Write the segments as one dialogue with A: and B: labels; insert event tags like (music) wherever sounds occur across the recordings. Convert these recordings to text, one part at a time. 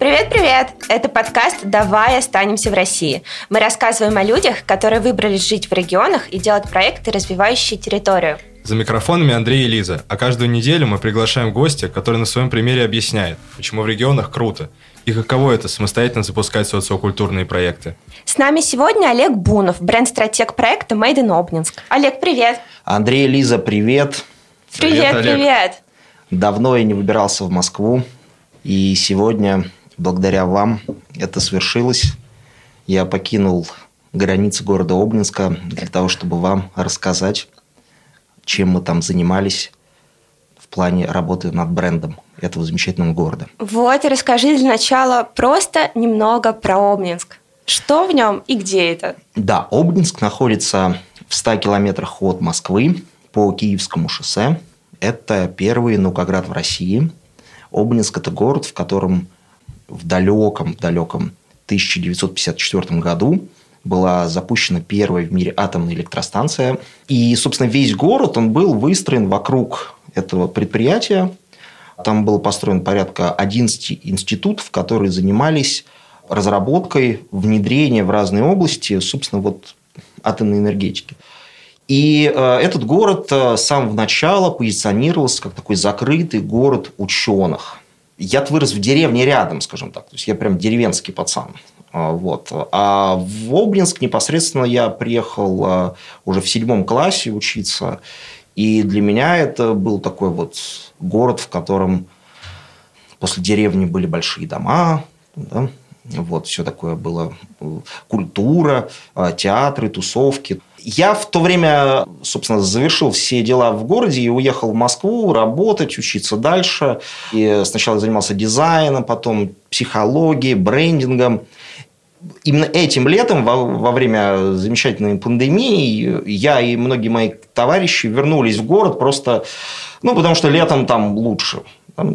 A: Привет-привет! Это подкаст «Давай останемся в России». Мы рассказываем о людях, которые выбрались жить в регионах и делать проекты, развивающие территорию.
B: За микрофонами Андрей и Лиза, а каждую неделю мы приглашаем гостя, который на своем примере объясняет, почему в регионах круто, и каково это самостоятельно запускать социокультурные проекты.
A: С нами сегодня Олег Бунов, бренд-стратег проекта Made in Обнинск. Олег, привет!
C: Андрей, Лиза, привет!
A: Привет, привет! привет.
C: Давно я не выбирался в Москву, и сегодня, благодаря вам, это свершилось. Я покинул границы города Обнинска для того, чтобы вам рассказать, чем мы там занимались в плане работы над брендом этого замечательного города.
A: Вот, расскажи для начала просто немного про Обнинск. Что в нем и где это?
C: Да, Обнинск находится в 100 километрах от Москвы по Киевскому шоссе. Это первый наукоград в России. Обнинск – это город, в котором в далеком, далеком 1954 году была запущена первая в мире атомная электростанция. И, собственно, весь город, он был выстроен вокруг этого предприятия. Там было построено порядка 11 институтов, которые занимались разработкой, внедрением в разные области, собственно, вот атомной энергетики. И э, этот город э, с самого начала позиционировался как такой закрытый город ученых. Я вырос в деревне рядом, скажем так. То есть я прям деревенский пацан. А, вот. А в Обнинск непосредственно я приехал э, уже в седьмом классе учиться. И для меня это был такой вот город, в котором после деревни были большие дома, да, вот, все такое было, культура, театры, тусовки. Я в то время, собственно, завершил все дела в городе и уехал в Москву работать, учиться дальше. И сначала занимался дизайном, потом психологией, брендингом. Именно этим летом, во, во время замечательной пандемии, я и многие мои товарищи вернулись в город просто, ну, потому что летом там лучше,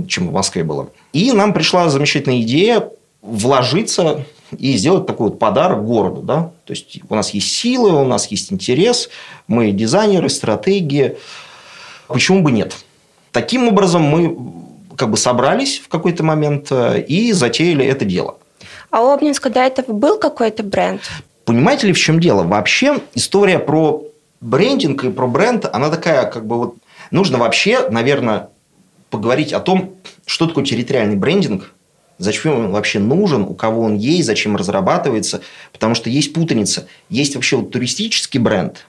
C: чем в Москве было. И нам пришла замечательная идея вложиться и сделать такой вот подарок городу. Да? То есть у нас есть силы, у нас есть интерес, мы дизайнеры, стратегии. Почему бы нет? Таким образом мы как бы собрались в какой-то момент э, и затеяли это дело.
A: А у Обнинска до этого был какой-то бренд?
C: Понимаете ли, в чем дело? Вообще история про брендинг и про бренд, она такая, как бы вот... Нужно вообще, наверное, поговорить о том, что такое территориальный брендинг, Зачем он вообще нужен, у кого он есть, зачем разрабатывается. Потому что есть путаница. Есть вообще вот туристический бренд,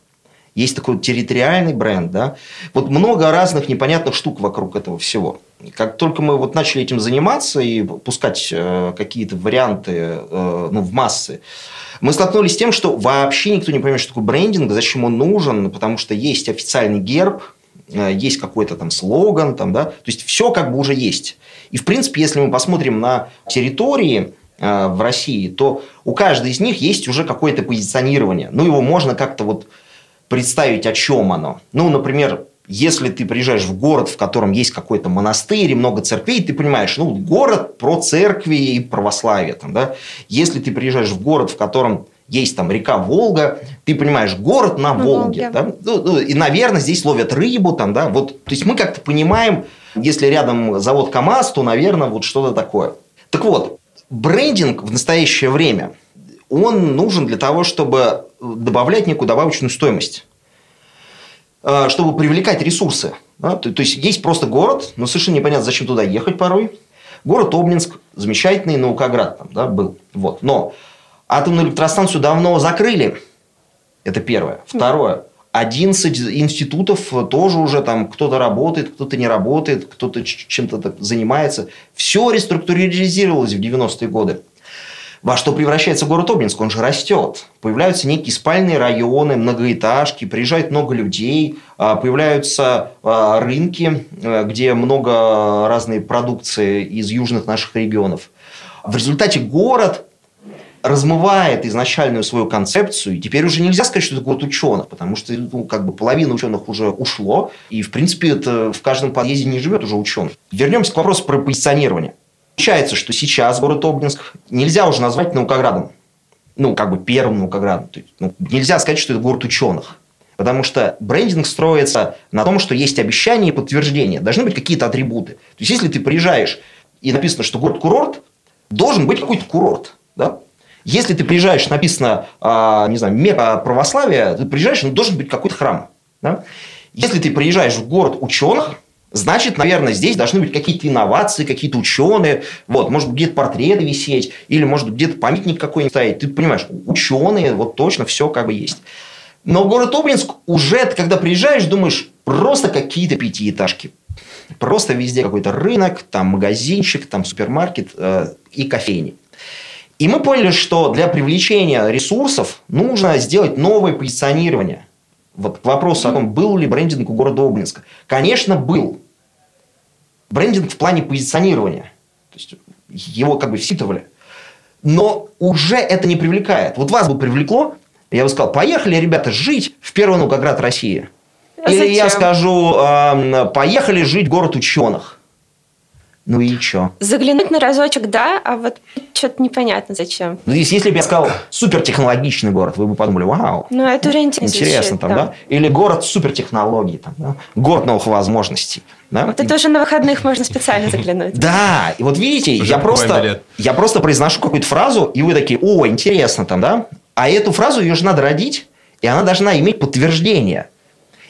C: есть такой территориальный бренд. Да? Вот много разных непонятных штук вокруг этого всего. Как только мы вот начали этим заниматься и пускать э, какие-то варианты э, ну, в массы, мы столкнулись с тем, что вообще никто не понимает, что такое брендинг, зачем он нужен, потому что есть официальный герб, э, есть какой-то там слоган, там, да, то есть все как бы уже есть. И, в принципе, если мы посмотрим на территории э, в России, то у каждой из них есть уже какое-то позиционирование. Ну, его можно как-то вот представить, о чем оно. Ну, например, если ты приезжаешь в город, в котором есть какой-то монастырь и много церквей, ты понимаешь, ну, город про церкви и православие. Там, да? Если ты приезжаешь в город, в котором есть там река Волга, ты понимаешь, город на, Волге. Волге. Да? Ну, ну, и, наверное, здесь ловят рыбу. Там, да? вот, то есть, мы как-то понимаем, если рядом завод КАМАЗ, то, наверное, вот что-то такое. Так вот, брендинг в настоящее время, он нужен для того, чтобы добавлять некую добавочную стоимость э, чтобы привлекать ресурсы. Да? То, то есть, есть просто город, но совершенно непонятно, зачем туда ехать порой. Город Обнинск, замечательный наукоград там, да, был. Вот. Но атомную электростанцию давно закрыли. Это первое. Второе. 11 институтов тоже уже там кто-то работает, кто-то не работает, кто-то чем-то занимается. Все реструктуризировалось в 90-е годы. Во что превращается город Обнинск? Он же растет. Появляются некие спальные районы, многоэтажки, приезжает много людей, а, появляются а, рынки, э, где много разной продукции из южных наших регионов. В результате город размывает изначальную свою концепцию, и теперь уже нельзя сказать, что это город ученых, потому что ну, как бы половина ученых уже ушло, и в принципе это в каждом подъезде не живет уже ученых. Вернемся к вопросу про позиционирование. Получается, что сейчас город Обнинск нельзя уже назвать наукоградом. Ну, как бы первым наукоградом. То есть, ну, нельзя сказать, что это город ученых. Потому что брендинг строится на том, что есть обещания и подтверждения. Должны быть какие-то атрибуты. То есть, если ты приезжаешь и написано, что город-курорт, должен быть какой-то курорт. Да? Если ты приезжаешь, написано, а, не знаю, мека православия, ты приезжаешь, ну, должен быть какой-то храм. Да? Если ты приезжаешь в город ученых, значит, наверное, здесь должны быть какие-то инновации, какие-то ученые, вот, может где-то портреты висеть, или, может где-то памятник какой-нибудь стоять. Ты понимаешь, ученые, вот точно все как бы есть. Но город Обнинск уже, когда приезжаешь, думаешь, просто какие-то пятиэтажки. Просто везде какой-то рынок, там магазинчик, там супермаркет э, и кофейни. И мы поняли, что для привлечения ресурсов нужно сделать новое позиционирование. Вот к вопросу о том, был ли брендинг у города Обнинска. Конечно, был. Брендинг в плане позиционирования. То есть, его как бы вситывали. Но уже это не привлекает. Вот вас бы привлекло, я бы сказал, поехали, ребята, жить в первый Наукоград России. А Или зачем? я скажу, э, поехали жить в город ученых. Ну и что?
A: Заглянуть на разочек, да, а вот что-то непонятно зачем.
C: Ну, если, если бы я сказал супертехнологичный город, вы бы подумали, вау.
A: Ну, это уже интересно.
C: Интересно там, да. да? Или город супертехнологий, там, да? город новых возможностей. Да?
A: Вот это уже на выходных можно специально заглянуть.
C: Да, и вот видите, я просто, я просто произношу какую-то фразу, и вы такие, о, интересно там, да? А эту фразу ее же надо родить, и она должна иметь подтверждение.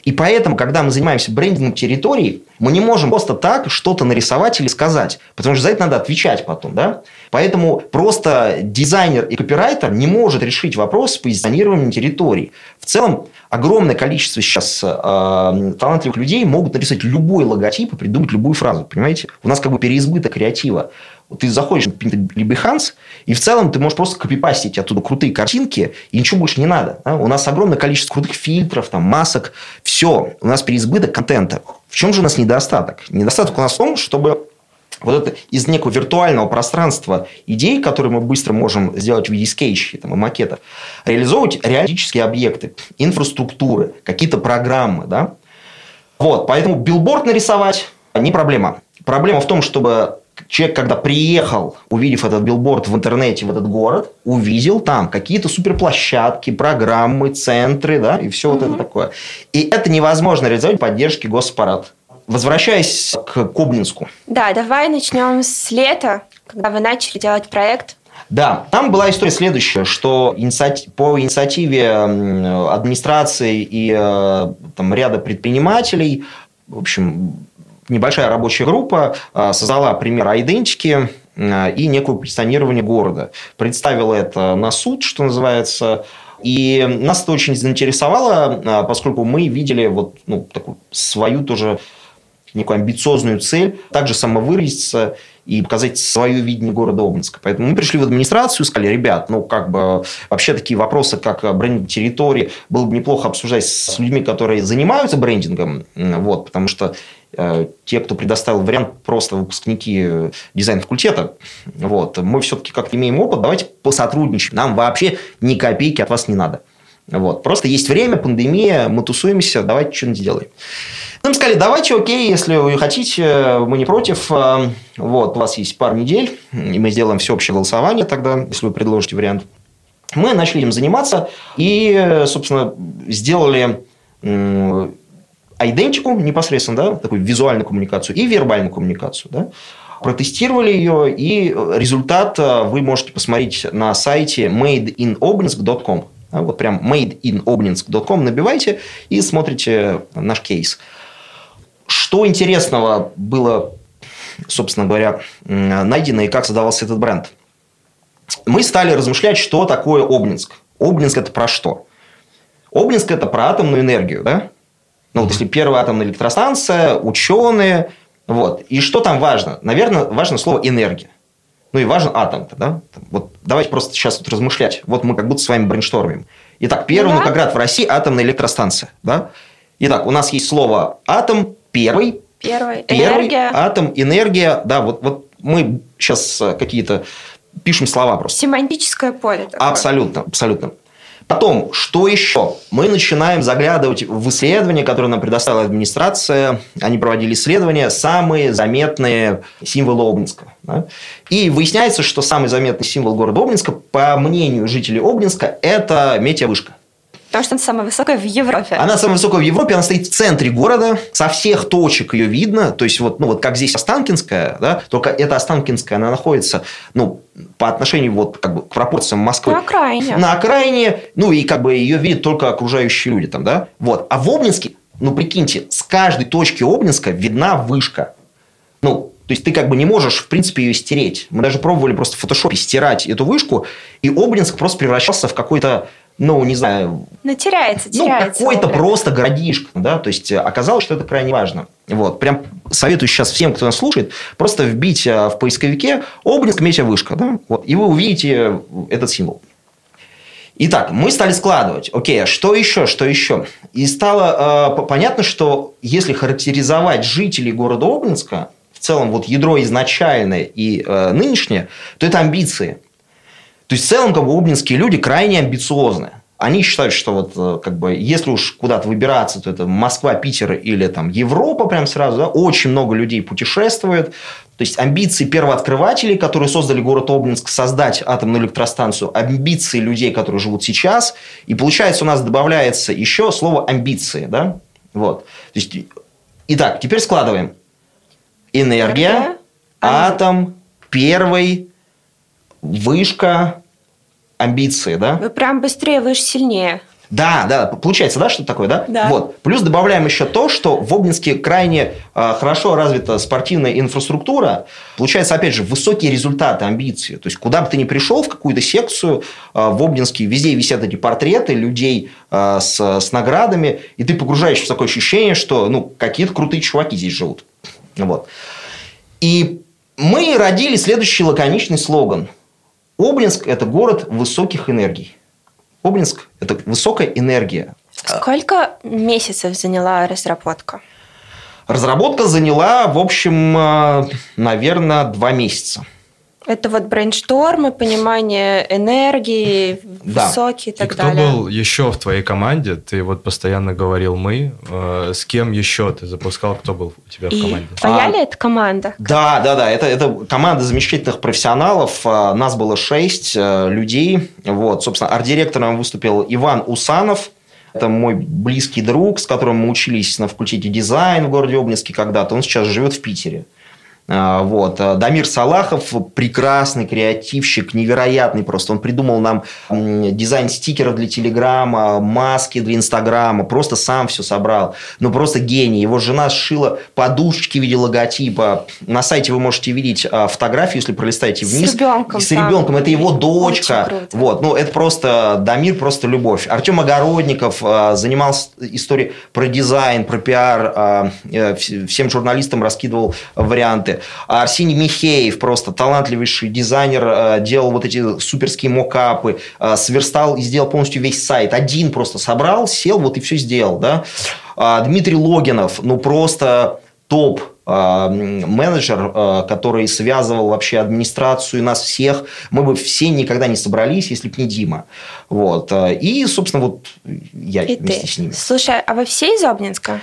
C: И поэтому, когда мы занимаемся брендингом территории, мы не можем просто так что-то нарисовать или сказать, потому что за это надо отвечать потом. Да? Поэтому просто дизайнер и копирайтер не может решить вопрос с позиционированием территории. В целом, огромное количество сейчас э, талантливых людей могут нарисовать любой логотип и придумать любую фразу. Понимаете? У нас как бы переизбыток креатива ты заходишь на Behance, и в целом ты можешь просто копипастить оттуда крутые картинки, и ничего больше не надо. Да? У нас огромное количество крутых фильтров, там, масок. Все, у нас переизбыток контента. В чем же у нас недостаток? Недостаток у нас в том, чтобы вот это из некого виртуального пространства идей, которые мы быстро можем сделать в виде скетчей там, и макетов, реализовывать реалистические объекты, инфраструктуры, какие-то программы. Да? Вот, поэтому билборд нарисовать не проблема. Проблема в том, чтобы человек, когда приехал, увидев этот билборд в интернете в этот город, увидел там какие-то суперплощадки, программы, центры, да, и все угу. вот это такое. И это невозможно реализовать поддержки госпарад. Возвращаясь к Кобнинску.
A: Да, давай начнем с лета, когда вы начали делать проект.
C: Да, там была история следующая, что по инициативе администрации и э, там, ряда предпринимателей, в общем, небольшая рабочая группа а, создала пример идентики а, и некое позиционирование города. Представила это на суд, что называется, и нас это очень заинтересовало, а, поскольку мы видели вот, ну, такую свою тоже некую амбициозную цель, также самовыразиться и показать свое видение города Обнинска. Поэтому мы пришли в администрацию и сказали, ребят, ну, как бы, вообще такие вопросы, как брендинг территории, было бы неплохо обсуждать с людьми, которые занимаются брендингом, вот, потому что те, кто предоставил вариант, просто выпускники дизайн-факультета, вот, мы все-таки как-то имеем опыт, давайте посотрудничаем. Нам вообще ни копейки от вас не надо. Вот. Просто есть время, пандемия, мы тусуемся, давайте что-нибудь сделаем. Нам сказали, давайте, окей, если вы хотите, мы не против. Вот, у вас есть пару недель, и мы сделаем всеобщее голосование тогда, если вы предложите вариант. Мы начали им заниматься и, собственно, сделали идентику непосредственно, да, такую визуальную коммуникацию и вербальную коммуникацию, да, протестировали ее, и результат а, вы можете посмотреть на сайте madeinobninsk.com. Вот прям madeinobninsk.com набивайте и смотрите наш кейс. Что интересного было, собственно говоря, найдено и как создавался этот бренд? Мы стали размышлять, что такое Обнинск. Обнинск – это про что? Обнинск – это про атомную энергию, да? Ну, вот если первая атомная электростанция, ученые, вот. И что там важно? Наверное, важно слово энергия. Ну и важен атом, да? Вот давайте просто сейчас вот размышлять. Вот мы как будто с вами брейнштормим. Итак, первый да. Нукоград в России атомная электростанция, да? Итак, у нас есть слово атом, первый.
A: Первый.
C: Первый энергия. атом, энергия. Да, вот, вот мы сейчас э, какие-то пишем слова просто.
A: Семантическое поле. Такое.
C: Абсолютно, абсолютно. Потом, что еще? Мы начинаем заглядывать в исследования, которые нам предоставила администрация. Они проводили исследования, самые заметные символы Обнинска. Да? И выясняется, что самый заметный символ города Обнинска, по мнению жителей Обнинска, это метеовышка.
A: Потому что она самая высокая в Европе.
C: Она самая высокая в Европе, она стоит в центре города, со всех точек ее видно, то есть вот, ну вот как здесь Останкинская, да, только эта Останкинская, она находится, ну, по отношению вот как бы к пропорциям Москвы.
A: На окраине.
C: На окраине, ну и как бы ее видят только окружающие люди там, да, вот. А в Обнинске, ну прикиньте, с каждой точки Обнинска видна вышка. Ну, то есть ты как бы не можешь, в принципе, ее стереть. Мы даже пробовали просто в фотошопе стирать эту вышку, и Обнинск просто превращался в какой-то ну, не знаю...
A: Ну, теряется, теряется.
C: Ну, какой-то просто городишко, да, то есть оказалось, что это крайне важно. Вот, прям советую сейчас всем, кто нас слушает, просто вбить в поисковике Обнинск, метя вышка, да, вот, и вы увидите этот символ. Итак, мы стали складывать. Окей, а что еще, что еще? И стало э, понятно, что если характеризовать жителей города Обнинска, в целом вот ядро изначальное и э, нынешнее, то это амбиции. То есть, в целом, как бы, обнинские люди крайне амбициозны. Они считают, что вот, э, как бы, если уж куда-то выбираться, то это Москва, Питер или там Европа прям сразу. Да? Очень много людей путешествует. То есть, амбиции первооткрывателей, которые создали город Обнинск, создать атомную электростанцию, амбиции людей, которые живут сейчас. И получается, у нас добавляется еще слово амбиции. Да? Вот. То есть, итак, теперь складываем. Энергия, Энергия атом, первый, вышка, амбиции, да?
A: Вы прям быстрее, выше, сильнее.
C: Да, да, получается, да, что такое, да?
A: Да.
C: Вот. Плюс добавляем еще то, что в Обнинске крайне э, хорошо развита спортивная инфраструктура. Получается, опять же, высокие результаты, амбиции. То есть, куда бы ты ни пришел, в какую-то секцию, э, в Обнинске везде висят эти портреты людей э, с, с наградами, и ты погружаешься в такое ощущение, что, ну, какие-то крутые чуваки здесь живут. Вот. И мы родили следующий лаконичный слоган – Обнинск – это город высоких энергий. Обнинск – это высокая энергия.
A: Сколько месяцев заняла разработка?
C: Разработка заняла, в общем, э, наверное, два месяца.
A: Это вот брейнштормы, понимание энергии, да. высокие и так
B: и кто
A: далее.
B: был еще в твоей команде? Ты вот постоянно говорил «мы». Э, с кем еще ты запускал? Кто был у тебя и в команде?
A: твоя а, ли это команда?
C: Да, да, да. Это, это команда замечательных профессионалов. А, нас было шесть э, людей. Вот, собственно, арт-директором выступил Иван Усанов. Это мой близкий друг, с которым мы учились на факультете дизайн в городе Обнинске когда-то. Он сейчас живет в Питере. А, вот. А, Дамир Салахов прекрасный креативщик, невероятный просто. Он придумал нам дизайн стикеров для Телеграма, маски для Инстаграма, просто сам все собрал. Ну, просто гений. Его жена сшила подушечки в виде логотипа. На сайте вы можете видеть а, фотографию, если пролистаете вниз.
A: С ребенком.
C: С ребенком. Это его дочка. Вот. Ну, это просто Дамир, просто любовь. Артем Огородников занимался историей про дизайн, про пиар. Э, всем журналистам раскидывал варианты. А Арсений Михеев, просто талантливейший дизайнер, э, делал вот эти суперские мокапы, э, сверстал и сделал полностью весь сайт. Один просто собрал, сел, вот и все сделал. Да? А Дмитрий Логинов, ну просто топ э, менеджер, который связывал вообще администрацию нас всех. Мы бы все никогда не собрались, если бы не Дима. Вот. И, собственно, вот я и вместе ты. с ними.
A: Слушай, а вы все из Обнинска?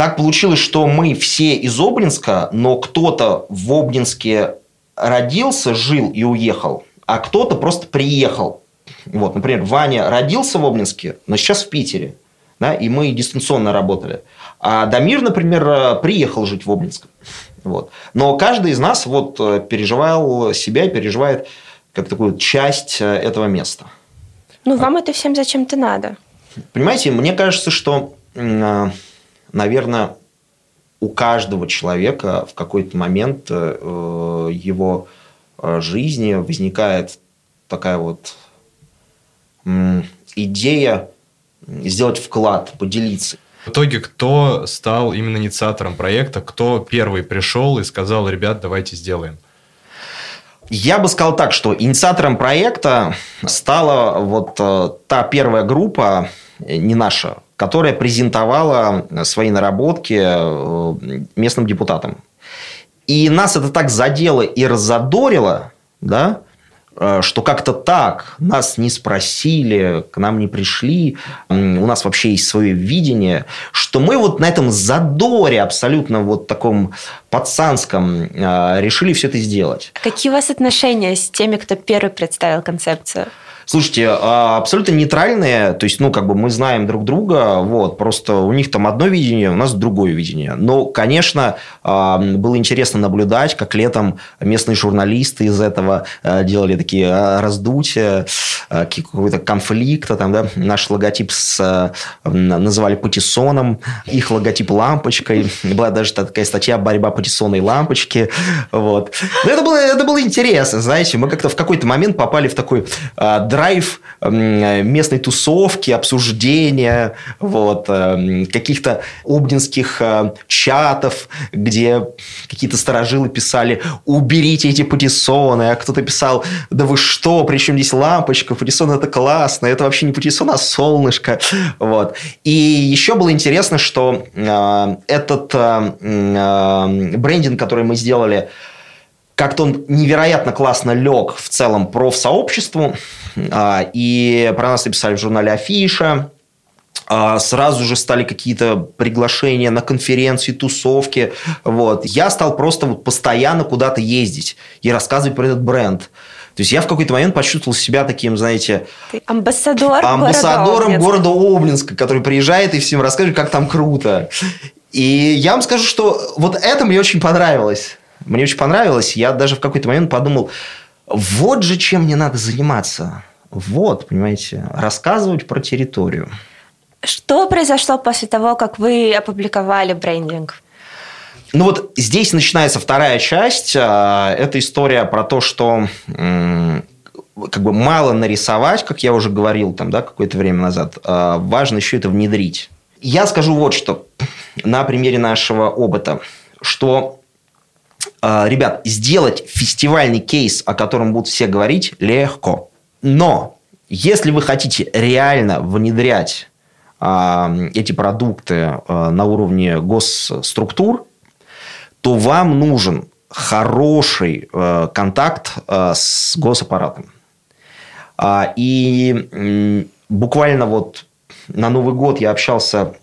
C: Так получилось, что мы все из Обнинска, но кто-то в Обнинске родился, жил и уехал, а кто-то просто приехал. Вот, например, Ваня родился в Обнинске, но сейчас в Питере. Да, и мы дистанционно работали. А Дамир, например, приехал жить в Обнинск. Вот. Но каждый из нас вот переживал себя и переживает как такую часть этого места.
A: Ну, вам это всем зачем-то надо.
C: Понимаете, мне кажется, что наверное, у каждого человека в какой-то момент э, его э, жизни возникает такая вот идея сделать вклад, поделиться.
B: В итоге, кто стал именно инициатором проекта, кто первый пришел и сказал, ребят, давайте сделаем?
C: Я бы сказал так, что инициатором проекта стала вот э, та первая группа, не наша, которая презентовала свои наработки э, местным депутатам. И нас это так задело и разодорило, да, э, что как-то так нас не спросили, к нам не пришли, у нас вообще есть свое видение, что мы вот на этом задоре абсолютно вот таком пацанском э, решили все это сделать.
A: Какие у вас отношения с теми, кто первый представил концепцию?
C: Слушайте, а, абсолютно нейтральные, то есть, ну, как бы мы знаем друг друга, вот, просто у них там одно видение, у нас другое видение. Но, конечно, а, было интересно наблюдать, как летом местные журналисты из этого а, делали такие раздутия, какой-то конфликта, там, да, наш логотип с, называли патиссоном, их логотип лампочкой, (laughs) была даже такая статья «Борьба патиссона и лампочки», вот. Но это было, это было интересно, знаете, мы как-то в какой-то момент попали в такой драйв местной тусовки, обсуждения, вот, эм, каких-то обнинских э, чатов, где какие-то сторожилы писали «уберите эти патиссоны», а кто-то писал «да вы что, при чем здесь лампочка, патиссон это классно, это вообще не патиссон, а солнышко». Вот. И еще было интересно, что э, этот э, э, брендинг, который мы сделали, как-то он невероятно классно лег в целом профсообществу. А, и про нас написали в журнале «Афиша». А, сразу же стали какие-то приглашения на конференции, тусовки. Вот. Я стал просто вот постоянно куда-то ездить и рассказывать про этот бренд. То есть я в какой-то момент почувствовал себя таким, знаете...
A: Ты амбассадор
C: амбассадором города Обнинска. города Обнинска, который приезжает и всем рассказывает, как там круто. И я вам скажу, что вот это мне очень понравилось. Мне очень понравилось. Я даже в какой-то момент подумал, вот же чем мне надо заниматься. Вот, понимаете, рассказывать про территорию.
A: Что произошло после того, как вы опубликовали брендинг?
C: Ну вот здесь начинается вторая часть. А, это история про то, что как бы мало нарисовать, как я уже говорил там, да, какое-то время назад. А, важно еще это внедрить. Я скажу вот что на примере нашего опыта, что ребят, сделать фестивальный кейс, о котором будут все говорить, легко. Но если вы хотите реально внедрять а, эти продукты а, на уровне госструктур, то вам нужен хороший контакт с госаппаратом. И буквально вот на Новый год я общался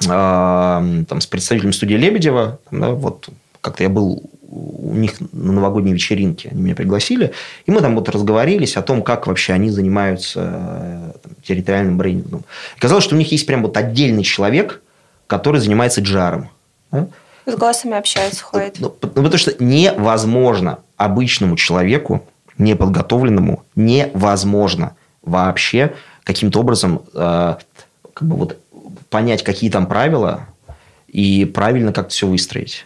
C: там, с представителем студии Лебедева, да, вот как-то я был у них на новогодней вечеринке, они меня пригласили, и мы там вот разговорились о том, как вообще они занимаются э, там, территориальным брендингом. Казалось, что у них есть прям вот отдельный человек, который занимается джаром.
A: Да? С голосами общается, ходит.
C: Ну, ну, потому что невозможно обычному человеку, неподготовленному, невозможно вообще каким-то образом э, как бы вот понять, какие там правила, и правильно как-то все выстроить.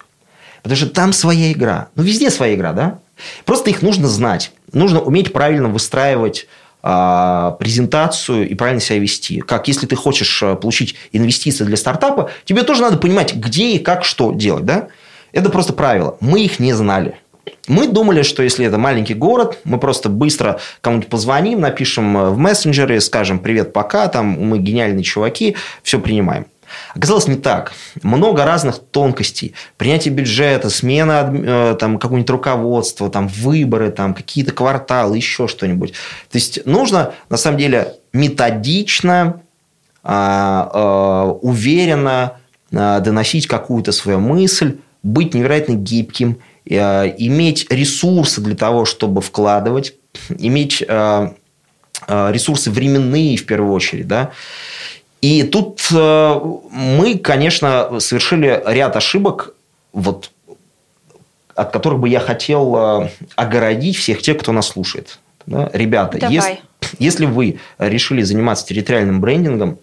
C: Потому что там своя игра. Ну, везде своя игра, да? Просто их нужно знать. Нужно уметь правильно выстраивать а, презентацию и правильно себя вести. Как если ты хочешь а, получить инвестиции для стартапа, тебе тоже надо понимать, где и как что делать. Да? Это просто правило. Мы их не знали. Мы думали, что если это маленький город, мы просто быстро кому-нибудь позвоним, напишем в мессенджере, скажем «Привет, пока», там мы гениальные чуваки, все принимаем. Оказалось не так. Много разных тонкостей. Принятие бюджета, смена э, там, какого-нибудь руководства, там, выборы, там, какие-то кварталы, еще что-нибудь. То есть нужно, на самом деле, методично, а, а, уверенно а, доносить какую-то свою мысль, быть невероятно гибким, иметь ресурсы для того, чтобы вкладывать, иметь ресурсы временные в первую очередь, да, и тут э, мы, конечно, совершили ряд ошибок, вот, от которых бы я хотел э, огородить всех тех, кто нас слушает. Да? Ребята, если, если вы решили заниматься территориальным брендингом,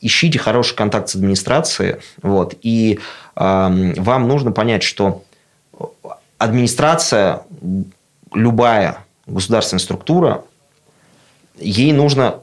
C: ищите хороший контакт с администрацией, вот, и э, вам нужно понять, что администрация, любая государственная структура, ей нужно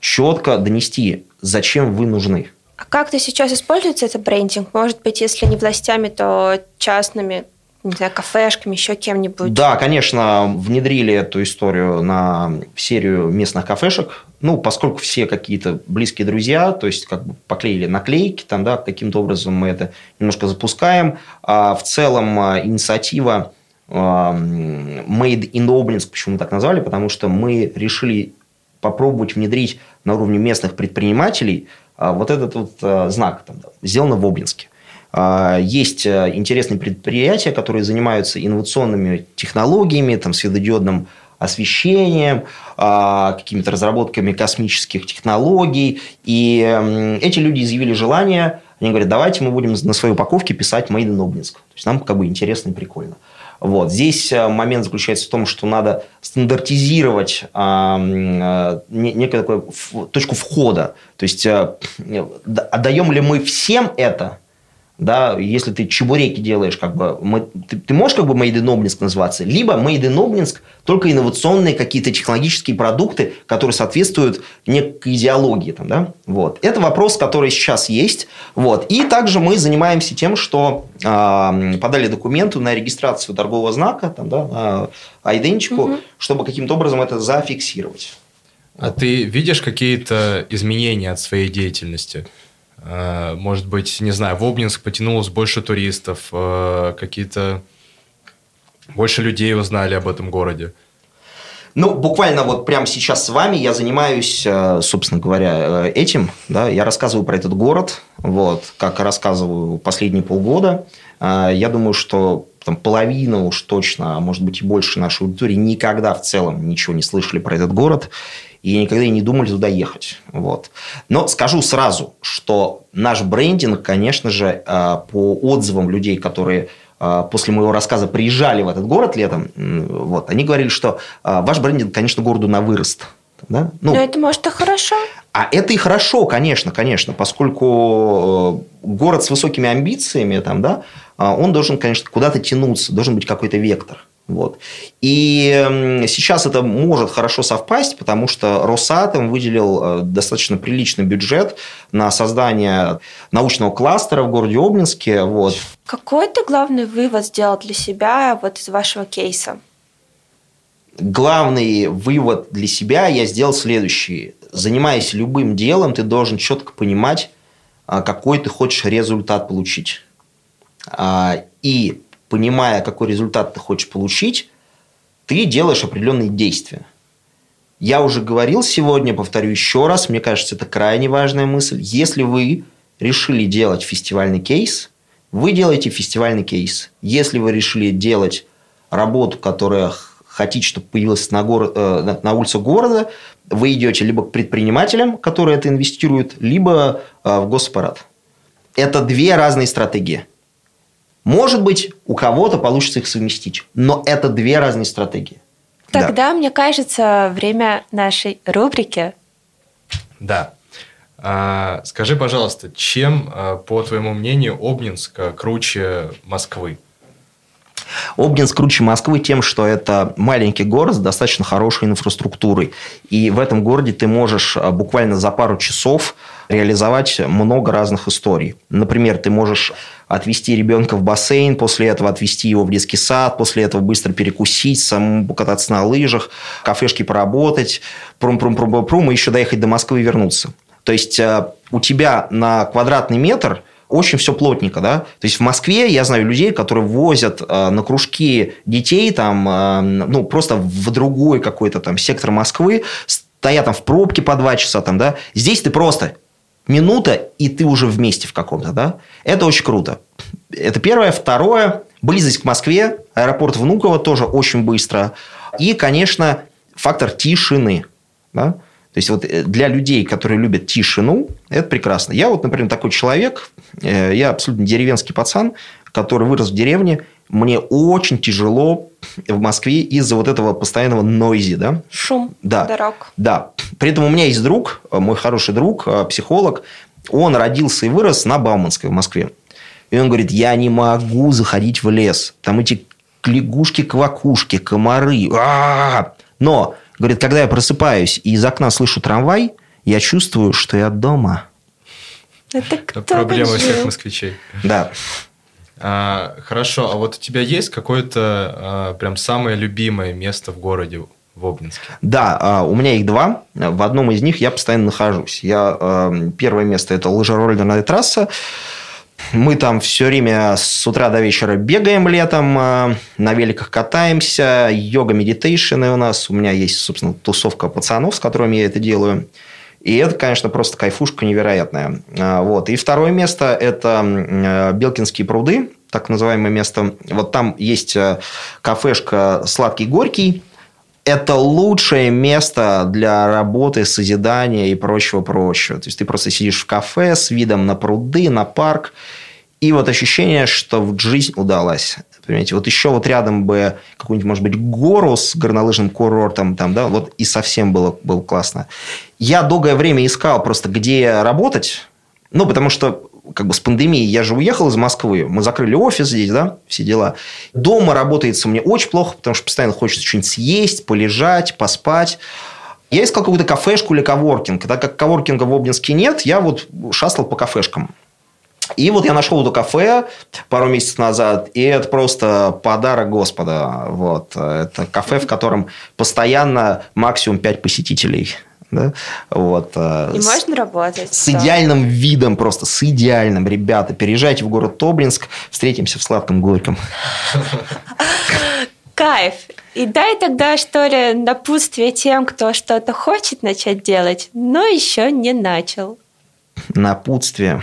C: четко донести, зачем вы нужны.
A: А как-то сейчас используется этот брендинг? Может быть, если не властями, то частными не знаю, кафешками, еще кем-нибудь?
C: Да, конечно, внедрили эту историю на серию местных кафешек. Ну, поскольку все какие-то близкие друзья, то есть как бы поклеили наклейки, там, да, каким-то образом мы это немножко запускаем. А в целом а, инициатива а, Made in Obninsk, почему так назвали, потому что мы решили попробовать внедрить на уровне местных предпринимателей а, вот этот вот а, знак, там, сделано в Обнинске. А, есть интересные предприятия, которые занимаются инновационными технологиями, там, светодиодным освещением, какими-то разработками космических технологий. И эти люди изъявили желание, они говорят, давайте мы будем на своей упаковке писать «Made in Обнинск». То есть нам как бы интересно и прикольно. Вот. Здесь э, момент заключается в том, что надо стандартизировать а, а, некую такую точку входа. То есть, а, отдаем ли мы всем это, да, если ты чебуреки делаешь, как бы, мы, ты, ты можешь как бы Made in Обнинск называться, либо Made in Обнинск только инновационные какие-то технологические продукты, которые соответствуют некой идеологии, там, да, вот. Это вопрос, который сейчас есть, вот. И также мы занимаемся тем, что э, подали документы на регистрацию торгового знака, там, да, на айдентику, угу. чтобы каким-то образом это зафиксировать.
B: А ты видишь какие-то изменения от своей деятельности? Э, может быть, не знаю, в Обнинск потянулось больше туристов, э, какие-то больше людей узнали об этом городе.
C: Ну, буквально вот прямо сейчас с вами я занимаюсь, э, собственно говоря, этим. Да, я рассказываю про этот город, вот, как рассказываю последние полгода. Я думаю, что там, половина уж точно, а может быть и больше нашей аудитории никогда в целом ничего не слышали про этот город и никогда и не думали туда ехать. Вот. Но скажу сразу, что наш брендинг, конечно же, э, по отзывам людей, которые э, после моего рассказа приезжали в этот город летом, вот, они говорили, что э, ваш брендинг, конечно, городу на вырост.
A: Да? Ну, Но это может и хорошо.
C: А это и хорошо, конечно, конечно, поскольку город с высокими амбициями, там, да, он должен, конечно, куда-то тянуться, должен быть какой-то вектор. Вот. И сейчас это может хорошо совпасть, потому что Росатом выделил э, достаточно приличный бюджет на создание научного кластера в городе Обнинске. Вот.
A: Какой ты главный вывод сделал для себя вот из вашего кейса?
C: Главный вывод для себя я сделал следующий. Занимаясь любым делом, ты должен четко понимать, а, какой ты хочешь результат получить. А, и понимая, какой результат ты хочешь получить, ты делаешь определенные действия. Я уже говорил сегодня, повторю еще раз, мне кажется, это крайне важная мысль. Если вы решили делать фестивальный кейс, вы делаете фестивальный кейс. Если вы решили делать работу, которая хотите, чтобы появилась на, город, э, на улице города, вы идете либо к предпринимателям, которые это инвестируют, либо э, в госаппарат. Это две разные стратегии. Может быть, у кого-то получится их совместить, но это две разные стратегии.
A: Тогда, да. мне кажется, время нашей рубрики.
B: Да. А, скажи, пожалуйста, чем, а, по твоему мнению, Обнинск круче Москвы?
C: Обнинск круче Москвы тем, что это маленький город с достаточно хорошей инфраструктурой. И в этом городе ты можешь а, буквально за пару часов реализовать много разных историй. Например, ты можешь отвести ребенка в бассейн, после этого отвести его в детский сад, после этого быстро перекусить, самому покататься на лыжах, кафешки поработать, прум-прум-прум-прум, и еще доехать до Москвы и вернуться. То есть э, у тебя на квадратный метр очень все плотненько, да. То есть в Москве я знаю людей, которые возят э, на кружки детей там, э, ну просто в другой какой-то там сектор Москвы, стоят там в пробке по два часа там, да. Здесь ты просто минута, и ты уже вместе в каком-то, да? Это очень круто. Это первое. Второе, близость к Москве, аэропорт Внуково тоже очень быстро. И, конечно, фактор тишины, да? То есть, вот э, для людей, которые любят тишину, это прекрасно. Я вот, например, такой человек, я абсолютно деревенский пацан, который вырос в деревне, мне очень тяжело в Москве из-за вот этого постоянного нойзи, да?
A: Шум
C: да.
A: дорог.
C: Да. При этом у меня есть друг, мой хороший друг, э, психолог, он родился и вырос на Бауманской в Москве. И он говорит, я не могу заходить в лес. Там эти лягушки-квакушки, комары. А-а-а! Но, говорит, когда я просыпаюсь и из окна слышу трамвай, я чувствую, что я дома.
A: Это кто
B: Проблема всех москвичей.
C: Да.
B: А, хорошо, а вот у тебя есть какое-то а, прям самое любимое место в городе в Обнинске?
C: Да, а, у меня их два. В одном из них я постоянно нахожусь. Я, а, первое место – это лыжероллерная трасса. Мы там все время с утра до вечера бегаем летом, а, на великах катаемся, йога, медитейшены у нас. У меня есть, собственно, тусовка пацанов, с которыми я это делаю. И это, конечно, просто кайфушка невероятная. А, вот. И второе место – это э, Белкинские пруды, так называемое место. Вот там есть э, кафешка «Сладкий горький», это лучшее место для работы, созидания и прочего-прочего. То есть ты просто сидишь в кафе с видом на пруды, на парк, и вот ощущение, что жизнь удалась. Понимаете, вот еще вот рядом бы какую-нибудь, может быть, гору с горнолыжным курортом, там, да, вот и совсем было, было классно. Я долгое время искал просто, где работать, ну, потому что как бы с пандемией я же уехал из Москвы, мы закрыли офис здесь, да, все дела. Дома работается мне очень плохо, потому что постоянно хочется что-нибудь съесть, полежать, поспать. Я искал какую-то кафешку или коворкинг. Так как коворкинга в Обнинске нет, я вот шастал по кафешкам. И вот я нашел это кафе пару месяцев назад, и это просто подарок Господа. Вот. Это кафе, в котором постоянно максимум 5 посетителей. Да? Вот.
A: Э, И с, можно работать.
C: С да. идеальным видом просто, с идеальным. Ребята, переезжайте в город Тобринск, встретимся в сладком горьком. (laughs)
A: Кайф. И дай тогда, что ли, напутствие тем, кто что-то хочет начать делать, но еще не начал.
C: Напутствие.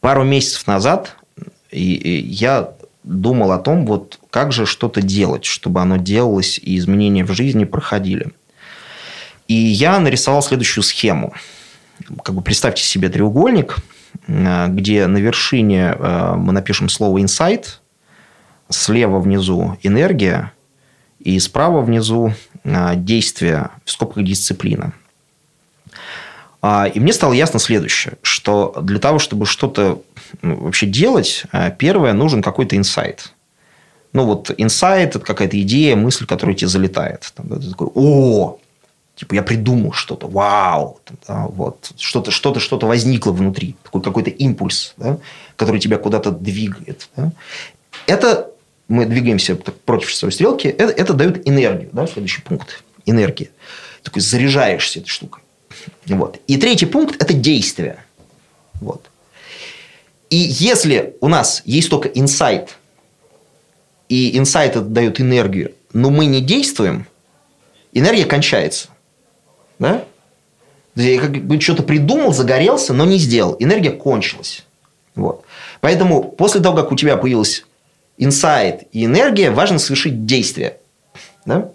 C: Пару месяцев назад я думал о том, вот как же что-то делать, чтобы оно делалось и изменения в жизни проходили. И я нарисовал следующую схему. Как бы представьте себе треугольник, э, где на вершине э, мы напишем слово «инсайт», слева внизу энергия, и справа внизу э, действие, в скобках дисциплина. А, и мне стало ясно следующее, что для того, чтобы что-то ну, вообще делать, первое, нужен какой-то инсайт. Ну, вот инсайт – это какая-то идея, мысль, которая тебе залетает. Там, ты такой, о, Типа я придумал что-то, вау, да, вот, что-то, что-то, что-то возникло внутри, такой какой-то импульс, да, который тебя куда-то двигает. Да. Это мы двигаемся против часовой стрелки, это, это дает энергию, да, следующий пункт, энергия. Такой заряжаешься этой штукой. Вот. И третий пункт – это действие. Вот. И если у нас есть только инсайт, и инсайт это дает энергию, но мы не действуем, энергия кончается. Да? Я как бы что-то придумал, загорелся, но не сделал. Энергия кончилась. Вот. Поэтому после того, как у тебя появился инсайт и энергия, важно совершить действие. Да?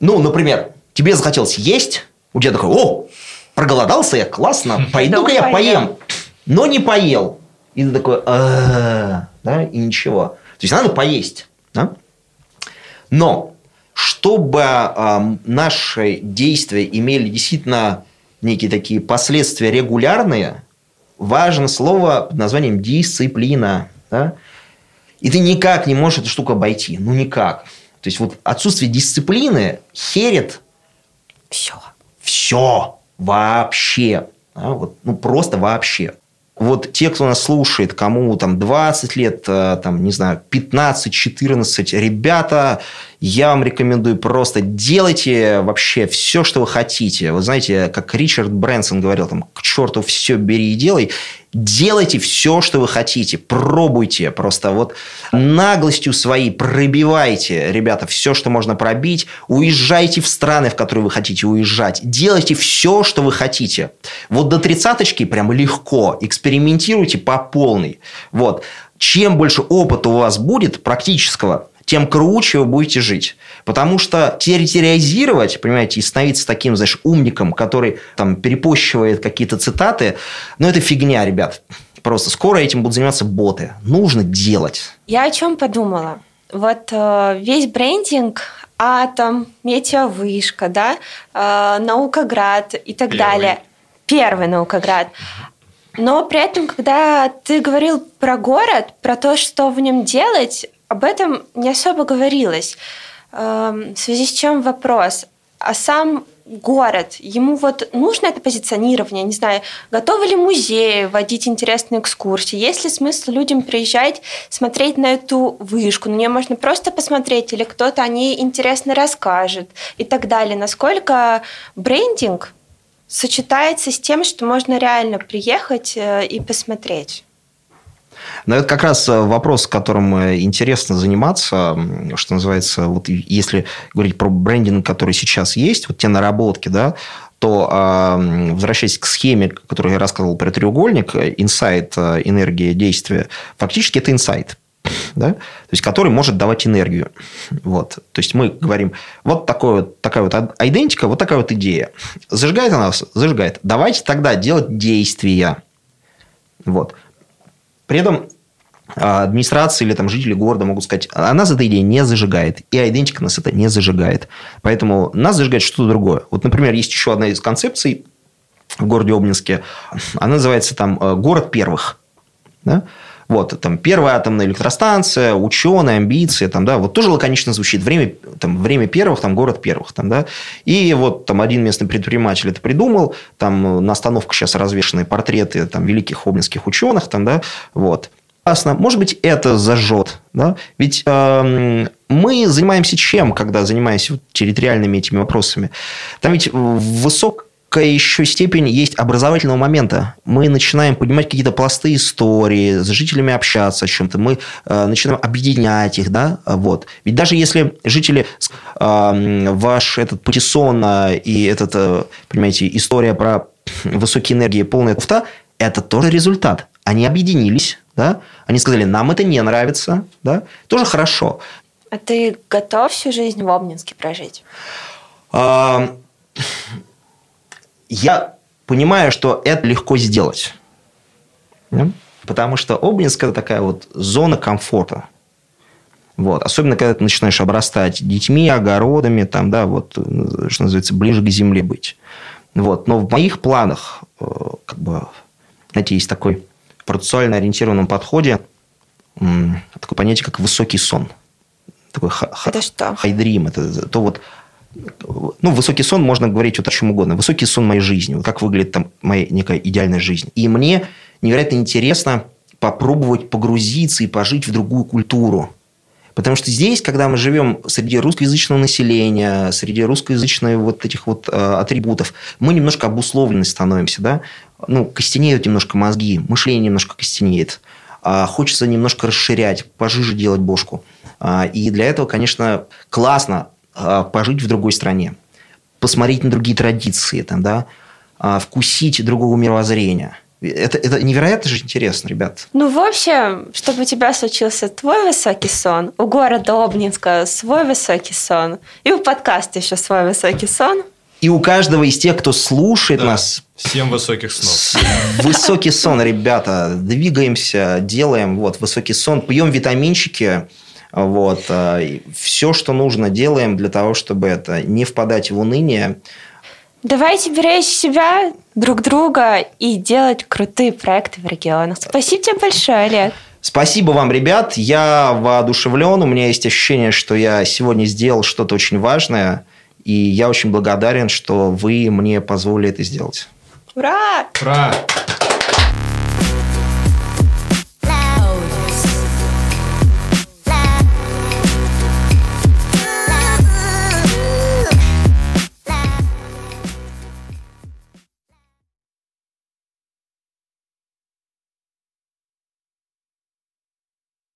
C: Ну, например, тебе захотелось есть, у тебя такой, о, проголодался я, классно, (laughs) пойду-ка я поем. Но не поел. И ты такой, да, и ничего. То есть, надо поесть. Да? Но чтобы э, наши действия имели действительно некие такие последствия регулярные, важно слово под названием дисциплина. Да? И ты никак не можешь эту штуку обойти. Ну, никак. То есть, вот отсутствие дисциплины херит
A: все.
C: Все. Вообще. Да? Вот, ну, просто вообще вот те, кто нас слушает, кому там 20 лет, э, там, не знаю, 15-14, ребята, я вам рекомендую просто делайте вообще все, что вы хотите. Вы знаете, как Ричард Брэнсон говорил, там, к черту все бери и делай. Делайте все, что вы хотите. Пробуйте. Просто вот наглостью своей пробивайте, ребята, все, что можно пробить. Уезжайте в страны, в которые вы хотите уезжать. Делайте все, что вы хотите. Вот до тридцаточки прям легко. Экспериментируйте по полной. Вот. Чем больше опыта у вас будет практического, тем круче вы будете жить. Потому что территориализировать, понимаете, и становиться таким, знаешь, умником, который там перепощивает какие-то цитаты, ну, это фигня, ребят. Просто скоро этим будут заниматься боты. Нужно делать.
A: Я о чем подумала? Вот э, весь брендинг, атом, метеовышка, да, э, наукоград и так Первый. далее. Первый наукоград. Но при этом, когда ты говорил про город, про то, что в нем делать, об этом не особо говорилось. Эм, в связи с чем вопрос? А сам город, ему вот нужно это позиционирование, не знаю, готовы ли музеи вводить интересные экскурсии, есть ли смысл людям приезжать, смотреть на эту вышку, на нее можно просто посмотреть, или кто-то о ней интересно расскажет и так далее. Насколько брендинг сочетается с тем, что можно реально приехать э, и посмотреть?
C: Но это как раз э, вопрос, которым э, интересно заниматься, что называется, вот если говорить про брендинг, который сейчас есть, вот те наработки, да, то, возвращаясь к схеме, которую я рассказывал про треугольник, инсайт, энергия, действие, фактически это инсайт. да? то есть который может давать энергию. Вот. То есть мы говорим, вот, такой вот такая вот идентика, вот такая вот идея. Зажигает она вас? Зажигает. Давайте тогда делать действия. Вот. При этом а, администрация или там жители города могут сказать, а нас эта идея не зажигает, и идентика нас это не зажигает. Поэтому нас зажигает что-то другое. Вот, например, есть еще одна из концепций в городе Обнинске. Она называется там э, «Город первых». Да? Вот, там, первая атомная электростанция, ученые, амбиции, там, да, вот тоже лаконично звучит. Время, там, время первых, там, город первых, там, да. И вот там один местный предприниматель это придумал, там на остановках сейчас развешаны портреты там, великих обнинских ученых, там, да, вот. Ясно. Может быть, это зажжет. Да? Ведь э, мы занимаемся чем, когда занимаемся территориальными этими вопросами? Там ведь высок, какая еще степень есть образовательного момента. Мы начинаем поднимать какие-то пласты истории, с жителями общаться о чем-то, мы э, начинаем объединять их, да, вот. Ведь даже если жители, э, ваш этот патиссон и этот, э, понимаете, история про высокие энергии, полная туфта, это тоже результат. Они объединились, да, они сказали, нам это не нравится, да, тоже хорошо.
A: А ты готов всю жизнь в Обнинске прожить?
C: А, я понимаю, что это легко сделать. Да? Потому что Обнинск – это такая вот зона комфорта. Вот. Особенно, когда ты начинаешь обрастать детьми, огородами, там, да, вот, что называется, ближе к земле быть. Вот. Но в моих планах, э, как бы, знаете, есть такой процессуально ориентированном подходе такое понятие, как высокий сон.
A: Такой это что?
C: Хайдрим. Это то вот ну, высокий сон можно говорить вот о чем угодно. Высокий сон моей жизни. Вот как выглядит там моя некая идеальная жизнь. И мне невероятно интересно попробовать погрузиться и пожить в другую культуру. Потому что здесь, когда мы живем среди русскоязычного населения, среди русскоязычных вот этих вот э, атрибутов, мы немножко обусловлены становимся, да? Ну, костенеют немножко мозги, мышление немножко костенеет. А хочется немножко расширять, пожиже делать бошку. А, и для этого, конечно, классно пожить в другой стране, посмотреть на другие традиции, там, да, а, вкусить другого мировоззрения. Это, это невероятно же интересно, ребят.
A: Ну, в общем, чтобы у тебя случился твой высокий сон, у города Обнинска свой высокий сон, и у подкаста еще свой высокий сон.
C: И у каждого из тех, кто слушает да, нас...
B: Семь высоких снов.
C: Высокий сон, ребята. Двигаемся, делаем вот высокий сон, пьем витаминчики, вот. Э, Все, что нужно, делаем для того, чтобы это не впадать в уныние.
A: Давайте беречь себя, друг друга и делать крутые проекты в регионах. Спасибо тебе большое, Олег.
C: Спасибо вам, ребят. Я воодушевлен. У меня есть ощущение, что я сегодня сделал что-то очень важное. И я очень благодарен, что вы мне позволили это сделать.
A: Ура!
B: Ура!